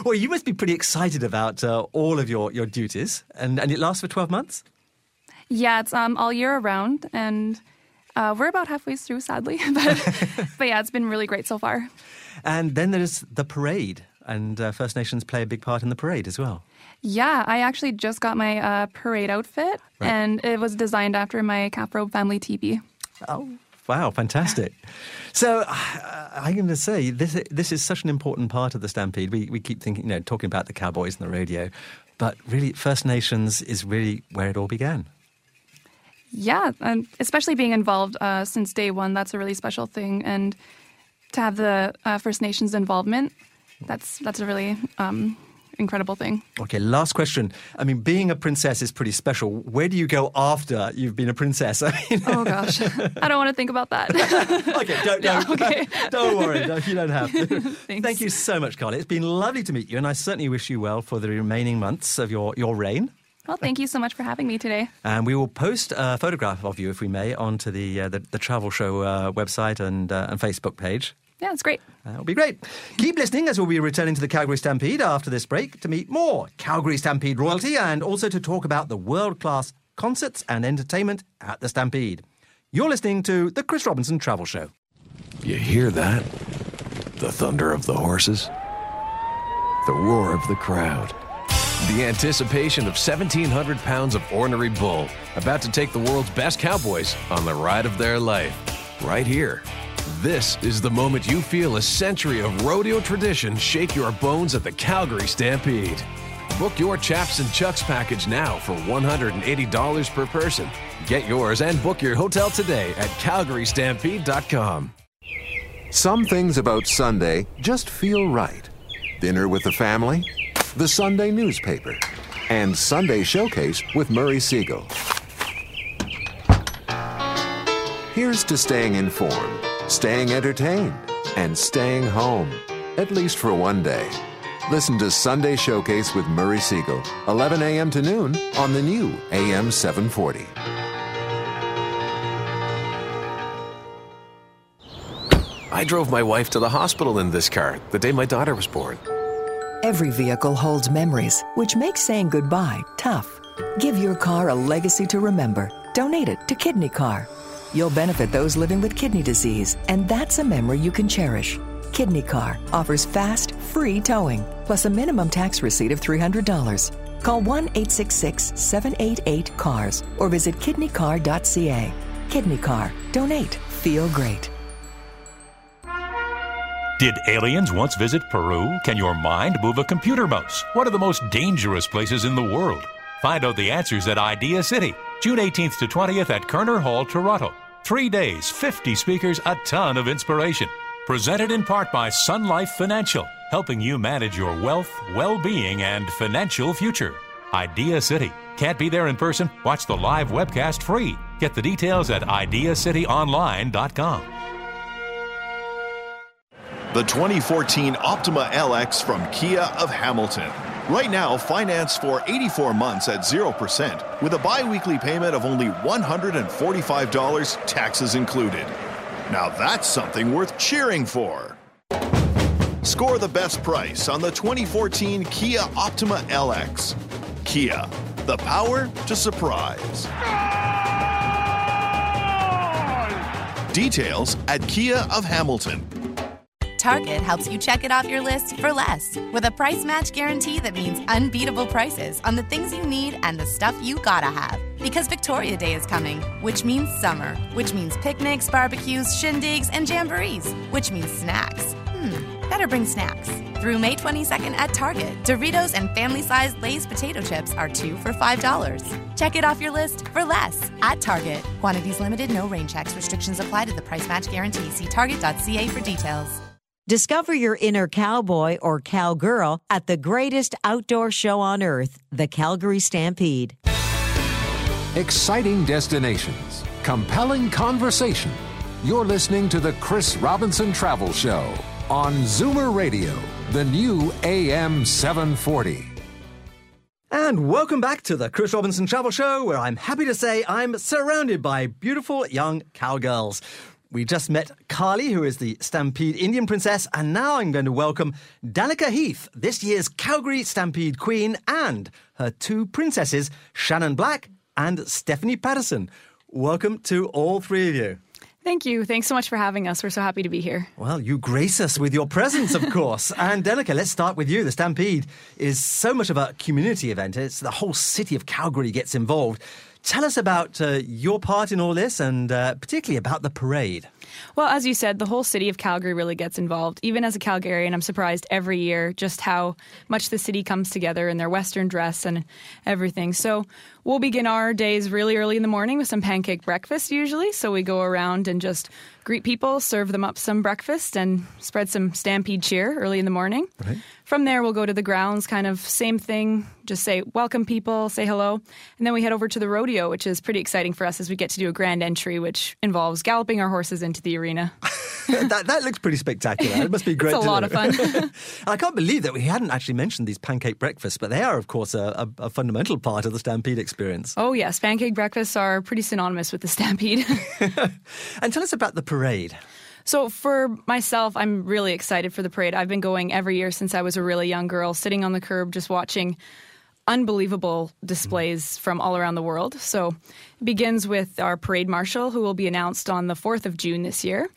*laughs* well, you must be pretty excited about uh, all of your, your duties, and, and it lasts for twelve months. Yeah, it's um, all year around, and uh, we're about halfway through, sadly. *laughs* but, but yeah, it's been really great so far. And then there's the parade, and uh, First Nations play a big part in the parade as well. Yeah, I actually just got my uh, parade outfit, right. and it was designed after my Caprobe family teepee. Oh, wow, fantastic. *laughs* so uh, I'm going to say this, this is such an important part of the Stampede. We, we keep thinking, you know, talking about the cowboys and the rodeo, but really, First Nations is really where it all began. Yeah, and especially being involved uh, since day one, that's a really special thing. And to have the uh, First Nations involvement, that's that's a really um, incredible thing. Okay, last question. I mean, being a princess is pretty special. Where do you go after you've been a princess? *laughs* I mean, oh gosh, I don't want to think about that. *laughs* okay, don't, don't, okay. *laughs* don't worry. No, you don't have to. Thank you so much, Carly. It's been lovely to meet you, and I certainly wish you well for the remaining months of your, your reign. Well, thank you so much for having me today. And we will post a photograph of you, if we may, onto the uh, the, the, travel show uh, website and, uh, and Facebook page. Yeah, it's great. That'll be great. Keep listening as we'll be returning to the Calgary Stampede after this break to meet more Calgary Stampede royalty and also to talk about the world class concerts and entertainment at the Stampede. You're listening to the Chris Robinson Travel Show. You hear that? The thunder of the horses, the roar of the crowd. The anticipation of 1,700 pounds of ornery bull about to take the world's best cowboys on the ride of their life. Right here. This is the moment you feel a century of rodeo tradition shake your bones at the Calgary Stampede. Book your Chaps and Chucks package now for $180 per person. Get yours and book your hotel today at calgarystampede.com. Some things about Sunday just feel right. Dinner with the family the Sunday newspaper, and Sunday Showcase with Murray Siegel. Here's to staying informed, staying entertained, and staying home, at least for one day. Listen to Sunday Showcase with Murray Siegel, 11 a.m. to noon on the new AM 740. I drove my wife to the hospital in this car the day my daughter was born. Every vehicle holds memories, which makes saying goodbye tough. Give your car a legacy to remember. Donate it to Kidney Car. You'll benefit those living with kidney disease, and that's a memory you can cherish. Kidney Car offers fast, free towing, plus a minimum tax receipt of $300. Call 1 866 788 CARS or visit kidneycar.ca. Kidney Car. Donate. Feel great. Did aliens once visit Peru? Can your mind move a computer mouse? What are the most dangerous places in the world? Find out the answers at Idea City, June 18th to 20th at Koerner Hall, Toronto. Three days, 50 speakers, a ton of inspiration. Presented in part by Sun Life Financial, helping you manage your wealth, well being, and financial future. Idea City. Can't be there in person? Watch the live webcast free. Get the details at ideacityonline.com. The 2014 Optima LX from Kia of Hamilton. Right now, finance for 84 months at 0% with a bi weekly payment of only $145, taxes included. Now that's something worth cheering for. Score the best price on the 2014 Kia Optima LX. Kia, the power to surprise. Details at Kia of Hamilton. Target helps you check it off your list for less. With a price match guarantee that means unbeatable prices on the things you need and the stuff you gotta have. Because Victoria Day is coming, which means summer, which means picnics, barbecues, shindigs, and jamborees, which means snacks Hmm, better bring snacks. Through May 22nd at Target, Doritos and family sized Lay's potato chips are two for $5. Check it off your list for less at Target. Quantities limited, no rain checks. Restrictions apply to the price match guarantee. See Target.ca for details. Discover your inner cowboy or cowgirl at the greatest outdoor show on earth, the Calgary Stampede. Exciting destinations, compelling conversation. You're listening to the Chris Robinson Travel Show on Zoomer Radio, the new AM 740. And welcome back to the Chris Robinson Travel Show, where I'm happy to say I'm surrounded by beautiful young cowgirls. We just met Carly, who is the Stampede Indian Princess, and now I'm going to welcome Danica Heath, this year's Calgary Stampede Queen, and her two princesses, Shannon Black and Stephanie Patterson. Welcome to all three of you. Thank you. Thanks so much for having us. We're so happy to be here. Well, you grace us with your presence, of course. *laughs* and Danica, let's start with you. The Stampede is so much of a community event. It's the whole city of Calgary gets involved. Tell us about uh, your part in all this and uh, particularly about the parade. Well, as you said, the whole city of Calgary really gets involved. Even as a Calgarian, I'm surprised every year just how much the city comes together in their Western dress and everything. So we'll begin our days really early in the morning with some pancake breakfast, usually. So we go around and just greet people, serve them up some breakfast, and spread some stampede cheer early in the morning. Right. From there, we'll go to the grounds, kind of same thing, just say welcome people, say hello. And then we head over to the rodeo, which is pretty exciting for us as we get to do a grand entry, which involves galloping our horses into the arena. *laughs* *laughs* that, that looks pretty spectacular. It must be great. it's a lot of fun. *laughs* I can't believe that we hadn't actually mentioned these pancake breakfasts, but they are, of course, a, a, a fundamental part of the Stampede experience. oh, yes, pancake breakfasts are pretty synonymous with the stampede. And tell us about the parade. So for myself, I'm really excited for the parade. I've been going every year since I was a really young girl, sitting on the curb just watching unbelievable displays from all around the world. So it begins with our parade marshal, who will be announced on the 4th of June this year.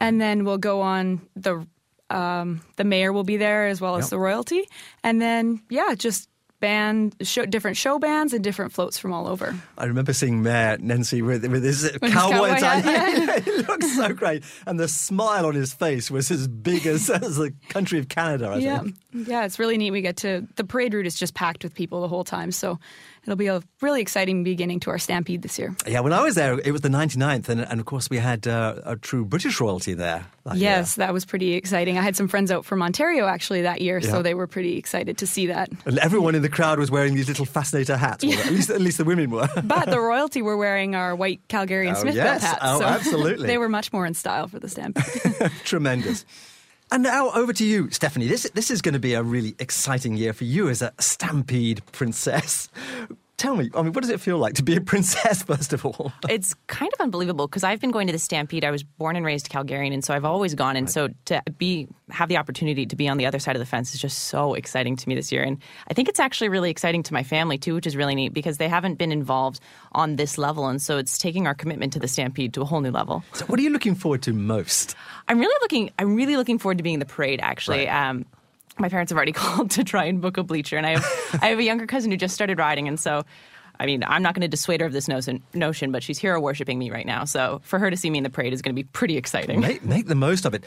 And then we'll go on the um, the mayor will be there as well as the royalty, and then yeah, just band show, different show bands and different floats from all over. I remember seeing Mayor Nenshi with, with his his cowboy cowboy tie. hat. *laughs* he looked so great. And the smile on his face was as big as, *laughs* as the country of Canada, I yeah, think. yeah, it's really neat. We get to the parade route is just packed with people the whole time, so it'll be a really exciting beginning to our stampede this year. Yeah, when I was there, it was the 99th, and, and of course we had uh, a true British royalty there. that year. Yes, that was pretty exciting. I had some friends out from Ontario actually that year, Yeah. so they were pretty excited to see that. And everyone in the crowd was wearing these little fascinator hats. Well, at least, at least the women were. *laughs* But the royalty were wearing our white Calgarian Oh, Smith yes. belt hats. Oh, so absolutely. *laughs* they were much more in style for the stampede. *laughs* Tremendous. And now over to you, Stephanie. This this is going to be a really exciting year for you as a stampede princess. Tell me, I mean, what does it feel like to be a *laughs* princess, first of all? It's kind of unbelievable because I've been going to the Stampede. I was born and raised Calgarian, and so I've always gone. And so to be have the opportunity to be on the other side of the fence is just so exciting to me this year. And I think it's actually really exciting to my family too, which is really neat because they haven't been involved on this level, and so it's taking our commitment to the Stampede to a whole new level. So, what are you looking forward to most? I'm really looking. I'm really looking forward to being in the parade. Actually, um, my parents have already *laughs* called to try and book a bleacher, and I have I have a younger cousin who just started riding, and so. I mean, I'm not going to dissuade her of this notion, notion, but she's hero worshiping me right now. So for her to see me in the parade is going to be pretty exciting. Make, make the most of it.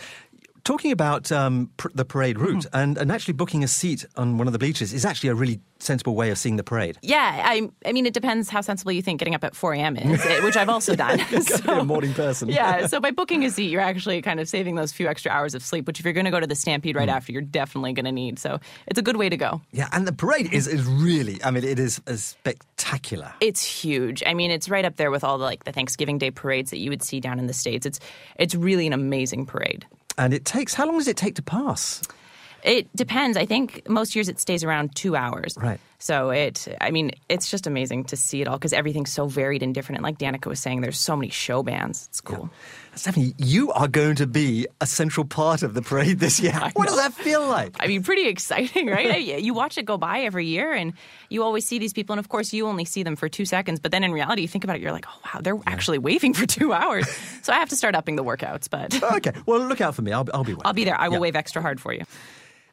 Talking about um, pr- the parade route Mm-hmm. and, and actually booking a seat on one of the bleachers is actually a really sensible way of seeing the parade. Yeah, I, I mean, it depends how sensible you think getting up at 4 a.m. is, eh, which I've also done. *laughs* You're going to be a *laughs* morning person. yeah, *laughs* so by booking a seat, you're actually kind of saving those few extra hours of sleep, which if you're going to go to the Stampede right after, you're definitely going to need. So it's a good way to go. Yeah, and the parade is, is really, I mean, it is, is spectacular. It's huge. I mean, it's right up there with all the like the Thanksgiving Day parades that you would see down in the states. It's it's really an amazing parade. And it takes, how long does it take to pass? It depends. I think most years it stays around two hours. Right. So it, I mean, it's just amazing to see it all because everything's so varied and different. And like Danica was saying, there's so many show bands. It's cool. Stephanie, you are going to be a central part of the parade this year. *laughs* What does that feel like? I mean, pretty exciting, *laughs* right? You watch it go by every year, and you always see these people, and of course, you only see them for two seconds. But then in reality, you think about it, you're like, oh wow, they're actually waving for two hours. *laughs* so I have to start upping the workouts, but okay, well, look out for me. I'll, I'll be I'll be there. I will Yeah. wave extra hard for you.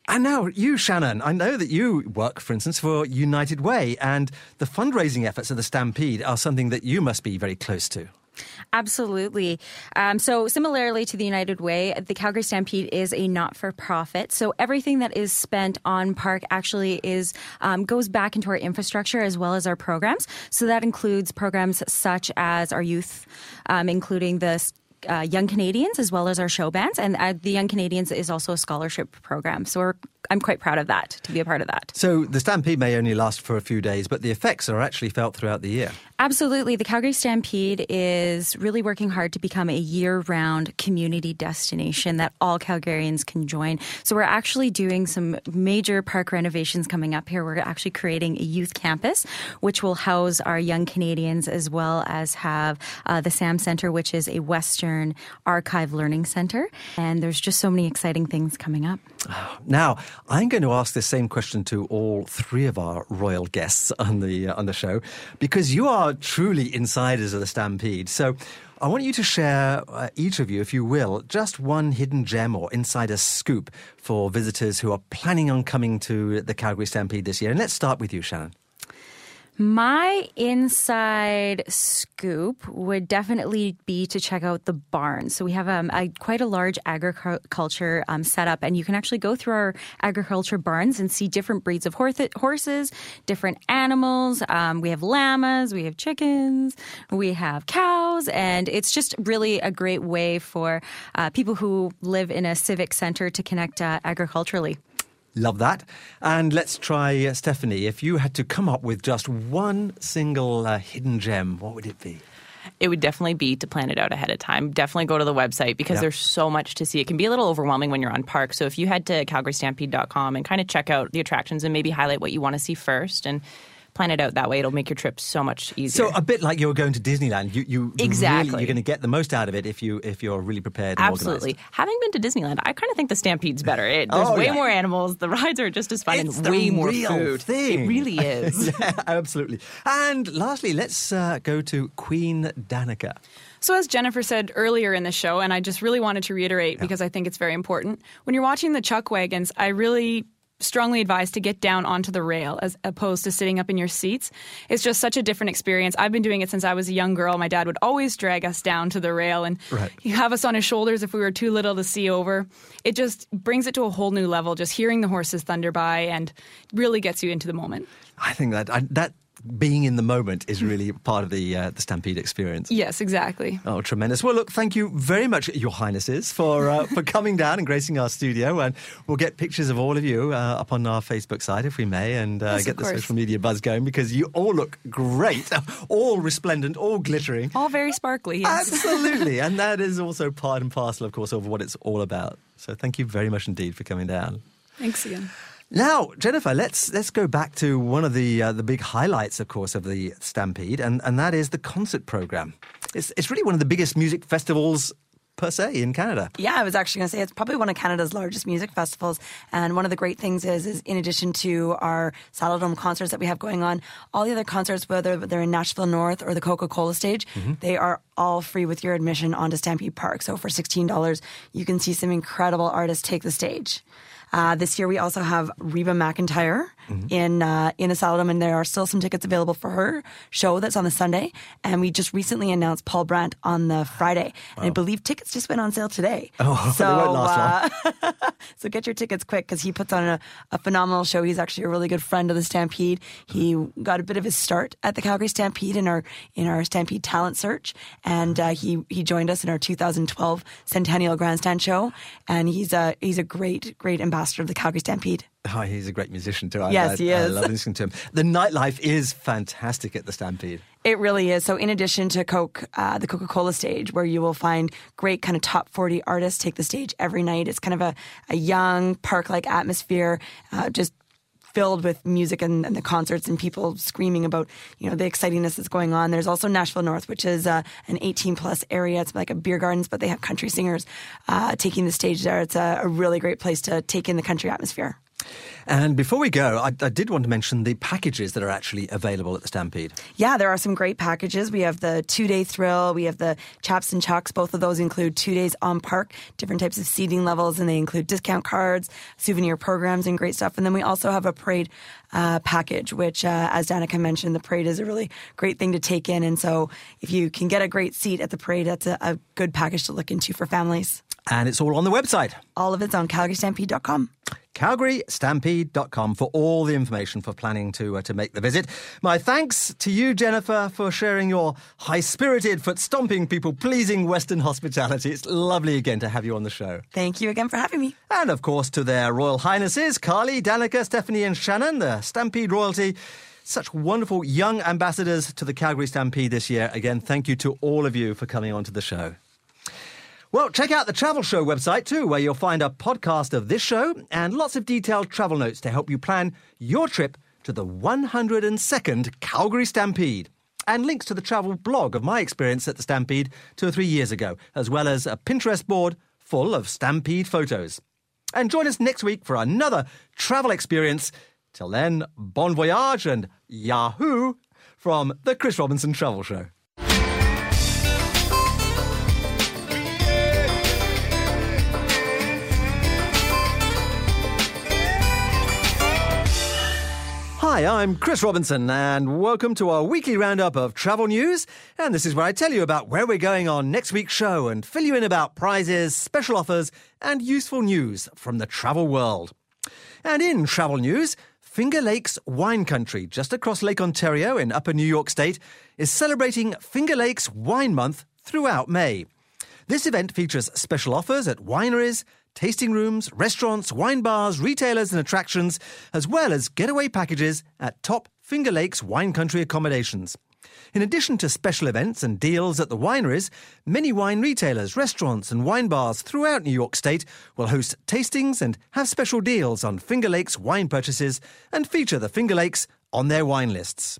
And now, you, Shannon, I know that you work, for instance, for United Way, and the fundraising efforts of the Stampede are something that you must be very close to. Absolutely. Um, so, similarly to the United Way, the Calgary Stampede is a not-for-profit. So, everything that is spent on park actually is um, goes back into our infrastructure as well as our programs. So that includes programs such as our youth, um, including the uh, Young Canadians as well as our show bands. And uh, the Young Canadians is also a scholarship program. So I'm quite proud of that, to be a part of that. So the Stampede may only last for a few days, but the effects are actually felt throughout the year. Absolutely. The Calgary Stampede is really working hard to become a year round community destination that all Calgarians can join. So we're actually doing some major park renovations coming up here. We're actually creating a youth campus, which will house our young Canadians as well as have uh, the SAM Center, which is a Western archive learning center. And there's just so many exciting things coming up. Now, I'm going to ask the same question to all three of our royal guests on the uh, on the show because you are truly insiders of the Stampede. So. I want you to share, uh, each of you, if you will, just one hidden gem or insider scoop for visitors who are planning on coming to the Calgary Stampede this year. And let's start with you, Shannon. My inside scoop would definitely be to check out the barn. So we have um, a, quite a large agriculture um, setup, and you can actually go through our agriculture barns and see different breeds of horses, different animals. Um, we have llamas, we have chickens, we have cows, and it's just really a great way for uh, people who live in a civic center to connect uh, agriculturally. Love that. And let's try uh, Stephanie. If you had to come up with just one single uh, hidden gem, what would it be? It would definitely be to plan it out ahead of time. Definitely go to the website because there's so much to see. It can be a little overwhelming when you're on park. So if you head to calgarystampede.com and kind of check out the attractions and maybe highlight what you want to see first and plan it out that way. It'll make your trip so much easier. So a bit like you're going to Disneyland. You, you exactly. Really, you're going to get the most out of it if you if you're really prepared. Absolutely. Having been to Disneyland, I kind of think the Stampede's better. It, there's oh, way yeah. more animals. The rides are just as fun it's and way more food. Thing. It really *laughs* is. yeah, absolutely. And lastly, let's uh, go to Queen Danica. So, as Jennifer said earlier in the show, and I just really wanted to reiterate yeah. because I think it's very important, when you're watching the Chuck Wagons, I really strongly advised to get down onto the rail as opposed to sitting up in your seats. It's just such a different experience. I've been doing it since I was a young girl. My dad would always drag us down to the rail and right. have us on his shoulders if we were too little to see over. It just brings it to a whole new level, just hearing the horses thunder by and really gets you into the moment. I think that I, that being in the moment is really part of the uh, the Stampede experience. Yes, exactly. Oh, tremendous! Well, look, thank you very much, Your Highnesses, for uh, *laughs* for coming down and gracing our studio, and we'll get pictures of all of you uh, up on our Facebook site if we may, and uh, yes, get the social media buzz going because you all look great, *laughs* all resplendent, all glittering, all very sparkly. Yes. Absolutely, *laughs* and that is also part and parcel, of course, of what it's all about. So, thank you very much indeed for coming down. Thanks again. Now, Jennifer, let's let's go back to one of the uh, the big highlights, of course, of the Stampede, and, and that is the concert program. It's it's really one of the biggest music festivals per se in Canada. Yeah, I was actually going to say it's probably one of Canada's largest music festivals. And one of the great things is, is in addition to our Saddledome concerts that we have going on, all the other concerts, whether they're in Nashville North or the Coca Cola stage, mm-hmm. they are all free with your admission onto Stampede Park. So for $16, you can see some incredible artists take the stage. Uh, this year we also have Reba McEntire mm-hmm. in uh, in Saddledome, and there are still some tickets available for her show that's on the Sunday. And we just recently announced Paul Brandt on the Friday, and I believe tickets just went on sale today. Oh, *laughs* so uh, *laughs* so get your tickets quick because he puts on a, a, phenomenal show. He's actually a really good friend of the Stampede. He got a bit of his start at the Calgary Stampede in our in our Stampede talent search, and uh, he he joined us in our 2012 Centennial Grandstand show, and he's a he's a great great ambassador of the Calgary Stampede. Oh, he's a great musician too. Yes, I, he is. I love listening to him. The nightlife is fantastic at the Stampede. It really is. So, in addition to Coke, uh, the Coca Cola stage, where you will find great kind of top 40 artists take the stage every night, it's kind of a, a young park like atmosphere, uh, just filled with music and, and, the concerts and people screaming about you know the excitingness that's going on. There's also Nashville North, which is uh, an 18 plus area. It's like a beer gardens, but they have country singers uh, taking the stage there. It's a, a really great place to take in the country atmosphere. And before we go, I, I, did want to mention the packages that are actually available at the Stampede. Yeah, there are some great packages. We have the two day thrill, we have the chaps and chucks. Both of those include two days on park, different types of seating levels, and they include discount cards, souvenir programs, and great stuff. And then we also have a parade uh, package, which, uh, as Danica mentioned, the parade is a really great thing to take in. And so if you can get a great seat at the parade, that's a, a good package to look into for families. And it's all on the website. All of it's on calgarystampede.com. CalgaryStampede.com for all the information for planning to uh, to make the visit. My thanks to you, Jennifer, for sharing your high spirited, foot stomping, people pleasing Western hospitality. It's lovely again to have you on the show. Thank you again for having me. And of course, to their Royal Highnesses, Carly, Danica, Stephanie, and Shannon, the Stampede royalty. Such wonderful young ambassadors to the Calgary Stampede this year. Again, thank you to all of you for coming onto the show. Well, check out the Travel Show website too, where you'll find a podcast of this show and lots of detailed travel notes to help you plan your trip to the 102nd Calgary Stampede. And links to the travel blog of my experience at the Stampede two or three years ago, as well as a Pinterest board full of Stampede photos. And join us next week for another travel experience. Till then, bon voyage and Yahoo from the Chris Robinson Travel Show. Hi, I'm Chris Robinson, and welcome to our weekly roundup of travel news. And this is where I tell you about where we're going on next week's show and fill you in about prizes, special offers, and useful news from the travel world. And in travel news, Finger Lakes Wine Country, just across Lake Ontario in Upper New York State, is celebrating Finger Lakes Wine Month throughout May. This event features special offers at wineries, tasting rooms, restaurants, wine bars, retailers, and attractions, as well as getaway packages at top Finger Lakes wine country accommodations. In addition to special events and deals at the wineries, many wine retailers, restaurants, and wine bars throughout New York State will host tastings and have special deals on Finger Lakes wine purchases and feature the Finger Lakes on their wine lists.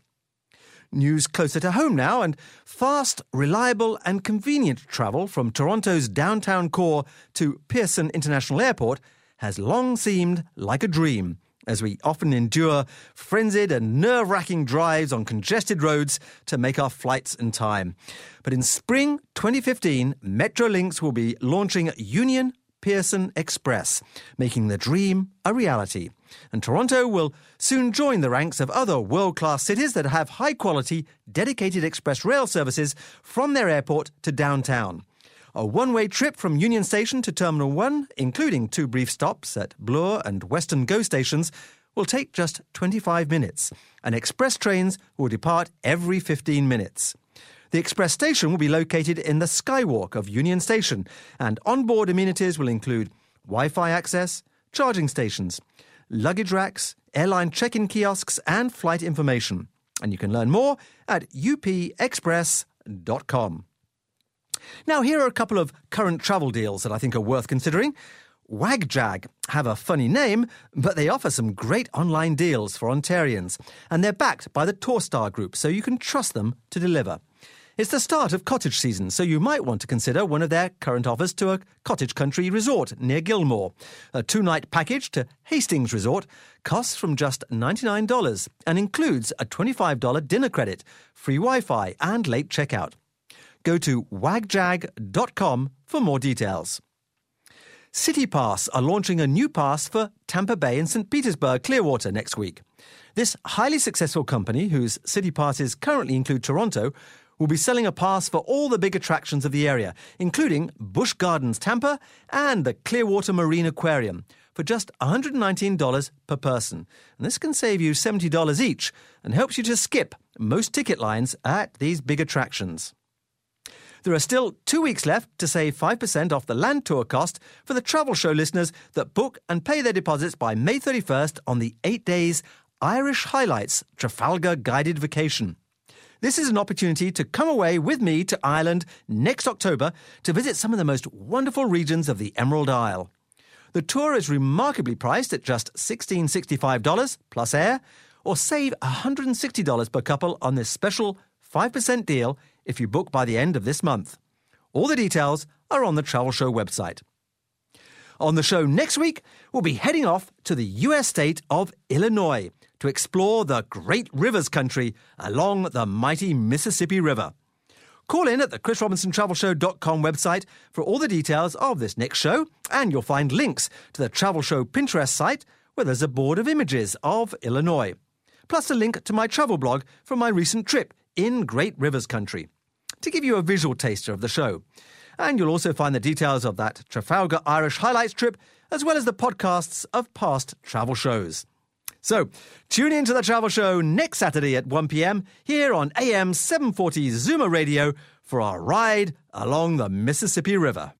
News closer to home now, and fast, reliable, and convenient travel from Toronto's downtown core to Pearson International Airport has long seemed like a dream, as we often endure frenzied and nerve wracking drives on congested roads to make our flights in time. But in spring 2015, Metrolinx will be launching Union Pearson Express, making the dream a reality. And Toronto will soon join the ranks of other world class cities that have high quality, dedicated express rail services from their airport to downtown. A one way trip from Union Station to Terminal 1, including two brief stops at Bloor and Weston GO stations, will take just 25 minutes, and express trains will depart every 15 minutes. The express station will be located in the Skywalk of Union Station, and onboard amenities will include Wi Fi access, charging stations, luggage racks, airline check in kiosks, and flight information. And you can learn more at upexpress.com. Now, here are a couple of current travel deals that I think are worth considering. WagJag have a funny name, but they offer some great online deals for Ontarians, and they're backed by the Torstar Group, so you can trust them to deliver. It's the start of cottage season, so you might want to consider one of their current offers to a cottage country resort near Gilmore. A two night package to Hastings Resort costs from just $99 and includes a $25 dinner credit, free Wi Fi, and late checkout. Go to wagjag.com for more details. City Pass are launching a new pass for Tampa Bay and St. Petersburg Clearwater next week. This highly successful company, whose city passes currently include Toronto, will be selling a pass for all the big attractions of the area, including Busch Gardens Tampa and the Clearwater Marine Aquarium, for just $119 per person. And this can save you $70 each and helps you to skip most ticket lines at these big attractions. There are still two weeks left to save 5% off the land tour cost for the travel show listeners that book and pay their deposits by May 31st on the eight days Irish Highlights Trafalgar Guided Vacation. This is an opportunity to come away with me to Ireland next October to visit some of the most wonderful regions of the Emerald Isle. The tour is remarkably priced at just $1665 plus air, or save $160 per couple on this special 5% deal if you book by the end of this month. All the details are on the Travel Show website. On the show next week, we'll be heading off to the US state of Illinois to explore the great rivers country along the mighty Mississippi River. Call in at the chrisrobinsontravelshow.com website for all the details of this next show, and you'll find links to the Travel Show Pinterest site where there's a board of images of Illinois, plus a link to my travel blog from my recent trip in Great Rivers Country to give you a visual taster of the show. And you'll also find the details of that Trafalgar Irish highlights trip, as well as the podcasts of past travel shows. So, tune in to the travel show next Saturday at 1 pm here on AM 740 Zoomer Radio for our ride along the Mississippi River.